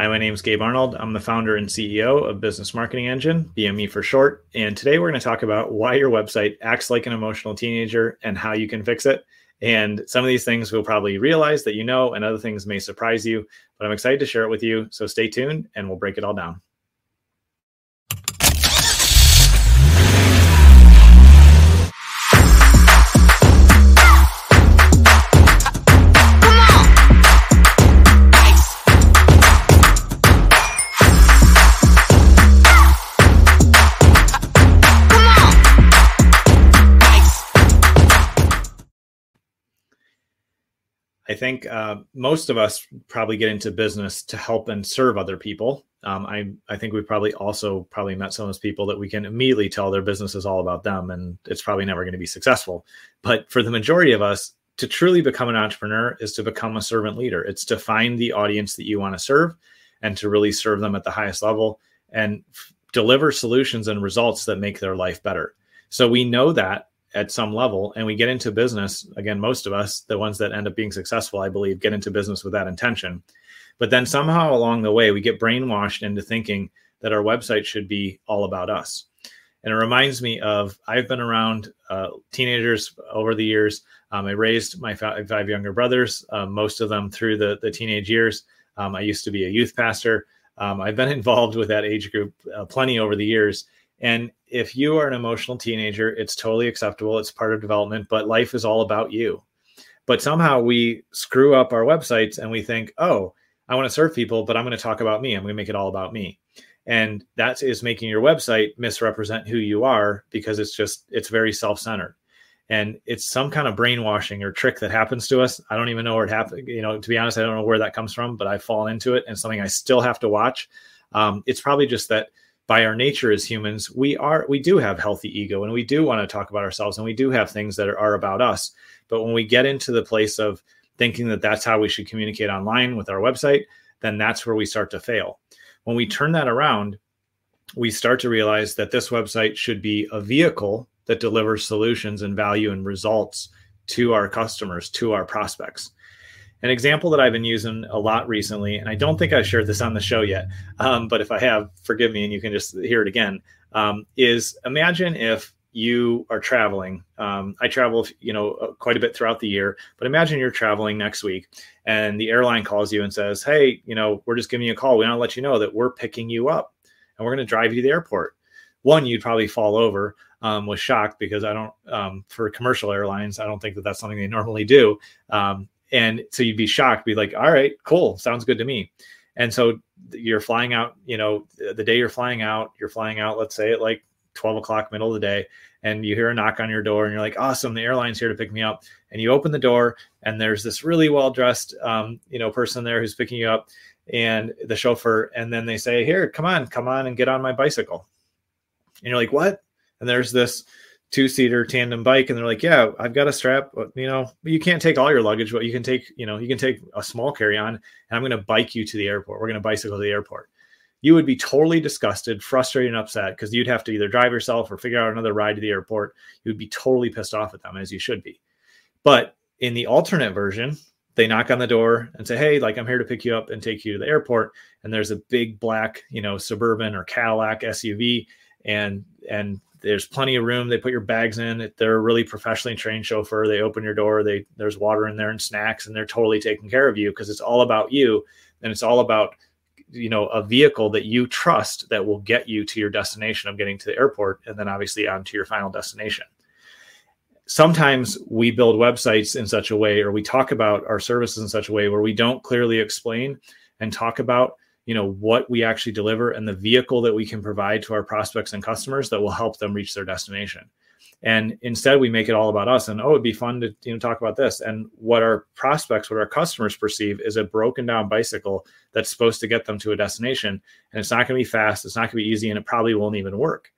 Hi, my name is Gabe Arnold. I'm the founder and CEO of Business Marketing Engine, BME for short. And today we're going to talk about why your website acts like an emotional teenager and how you can fix it. And some of these things we'll probably realize that you know, and other things may surprise you. But I'm excited to share it with you. So stay tuned and we'll break it all down. I think uh, most of us probably get into business to help and serve other people. Um, I I think we probably also probably met some of those people that we can immediately tell their business is all about them and it's probably never going to be successful. But for the majority of us, to truly become an entrepreneur is to become a servant leader. It's to find the audience that you want to serve and to really serve them at the highest level and f- deliver solutions and results that make their life better. So we know that at some level and we get into business again most of us the ones that end up being successful i believe get into business with that intention. But then somehow along the way we get brainwashed into thinking that our website should be all about us. And it reminds me of i've been around uh, teenagers over the years. Um, i raised my five, five younger brothers uh, most of them through the, the teenage years. Um, i used to be a youth pastor. Um, i've been involved with that age group uh, plenty over the years and if you are an emotional teenager, it's totally acceptable. It's part of development, but life is all about you. But somehow we screw up our websites and we think, oh, I want to serve people, but I'm going to talk about me. I'm going to make it all about me. And that is making your website misrepresent who you are because it's just, it's very self centered. And it's some kind of brainwashing or trick that happens to us. I don't even know where it happened. You know, to be honest, I don't know where that comes from, but I fall into it and something I still have to watch. Um, it's probably just that by our nature as humans, we are we do have healthy ego and we do want to talk about ourselves and we do have things that are, are about us. But when we get into the place of thinking that that's how we should communicate online with our website, then that's where we start to fail. When we turn that around, we start to realize that this website should be a vehicle that delivers solutions and value and results to our customers, to our prospects. An example that I've been using a lot recently, and I don't think I've shared this on the show yet, um, but if I have, forgive me and you can just hear it again, um, is imagine if you are traveling. Um, I travel, you know, uh, quite a bit throughout the year, but imagine you're traveling next week and the airline calls you and says, Hey, you know, we're just giving you a call. We want to let you know that we're picking you up and we're going to drive you to the airport. One, you'd probably fall over um, was shocked because I don't, um, for commercial airlines, I don't think that that's something they normally do. Um, and so you'd be shocked be like all right cool sounds good to me. And so you're flying out you know the day you're flying out you're flying out let's say at like 12 o'clock middle of the day and you hear a knock on your door and you're like awesome the airline's here to pick me up. And you open the door and there's this really well dressed um, you know person there who's picking you up and the chauffeur and then they say here come on come on and get on my bicycle. And you're like what? And there's this two seater tandem bike and they're like yeah i've got a strap uh, you know you can't take all your luggage but you can take you know you can take a small carry on and i'm going to bike you to the airport. We're going to bicycle to the airport. You would be totally disgusted frustrated and upset because you'd have to either drive yourself or figure out another ride to the airport. You'd be totally pissed off at them as you should be. But in the alternate version they knock on the door and say hey like i'm here to pick you up and take you to the airport and there's a big black you know suburban or cadillac suv and and there's plenty of room. They put your bags in. They're a really professionally trained chauffeur. They open your door. They there's water in there and snacks, and they're totally taking care of you because it's all about you, and it's all about you know a vehicle that you trust that will get you to your destination of getting to the airport, and then obviously on to your final destination. Sometimes we build websites in such a way, or we talk about our services in such a way where we don't clearly explain and talk about you know what we actually deliver and the vehicle that we can provide to our prospects and customers that will help them reach their destination. And instead we make it all about us and oh it'd be fun to you know talk about this. And what our prospects what our customers perceive is a broken down bicycle that's supposed to get them to a destination. And it's not going to be fast it's not going to be easy and it probably won't even work.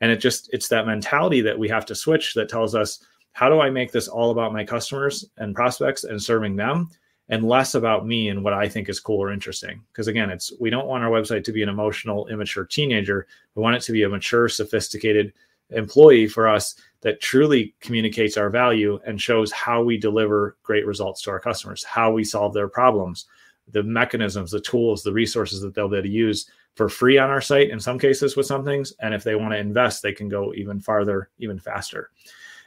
And it just it's that mentality that we have to switch that tells us how do i make this all about my customers and prospects and serving them and less about me and what I think is cool or interesting. Because again, it's we don't want our website to be an emotional, immature teenager. We want it to be a mature, sophisticated employee for us that truly communicates our value and shows how we deliver great results to our customers, how we solve their problems, the mechanisms, the tools, the resources that they'll be able to use for free on our site in some cases with some things. And if they want to invest, they can go even farther, even faster.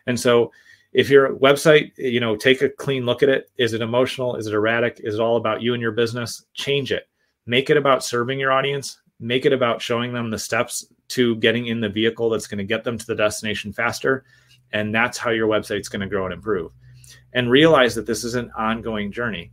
And so if your website, you know, take a clean look at it. Is it emotional? Is it erratic? Is it all about you and your business? Change it. Make it about serving your audience. Make it about showing them the steps to getting in the vehicle that's going to get them to the destination faster. And that's how your website's going to grow and improve. And realize that this is an ongoing journey.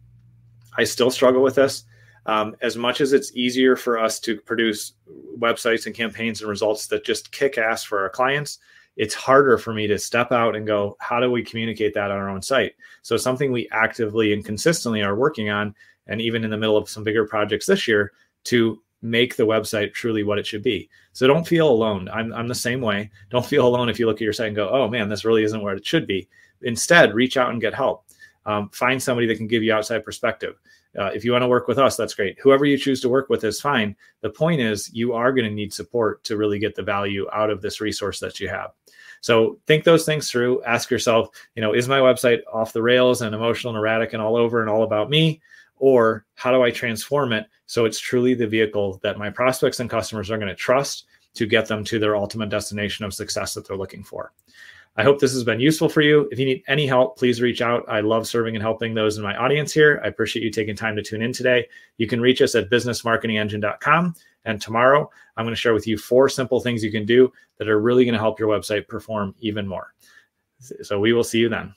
I still struggle with this. Um, as much as it's easier for us to produce websites and campaigns and results that just kick ass for our clients, it's harder for me to step out and go, how do we communicate that on our own site? So, something we actively and consistently are working on, and even in the middle of some bigger projects this year, to make the website truly what it should be. So, don't feel alone. I'm, I'm the same way. Don't feel alone if you look at your site and go, oh man, this really isn't where it should be. Instead, reach out and get help. Um, find somebody that can give you outside perspective. Uh, if you want to work with us, that's great. Whoever you choose to work with is fine. The point is, you are going to need support to really get the value out of this resource that you have. So think those things through. Ask yourself, you know, is my website off the rails and emotional and erratic and all over and all about me? Or how do I transform it so it's truly the vehicle that my prospects and customers are going to trust to get them to their ultimate destination of success that they're looking for? I hope this has been useful for you. If you need any help, please reach out. I love serving and helping those in my audience here. I appreciate you taking time to tune in today. You can reach us at businessmarketingengine.com. And tomorrow, I'm going to share with you four simple things you can do that are really going to help your website perform even more. So we will see you then.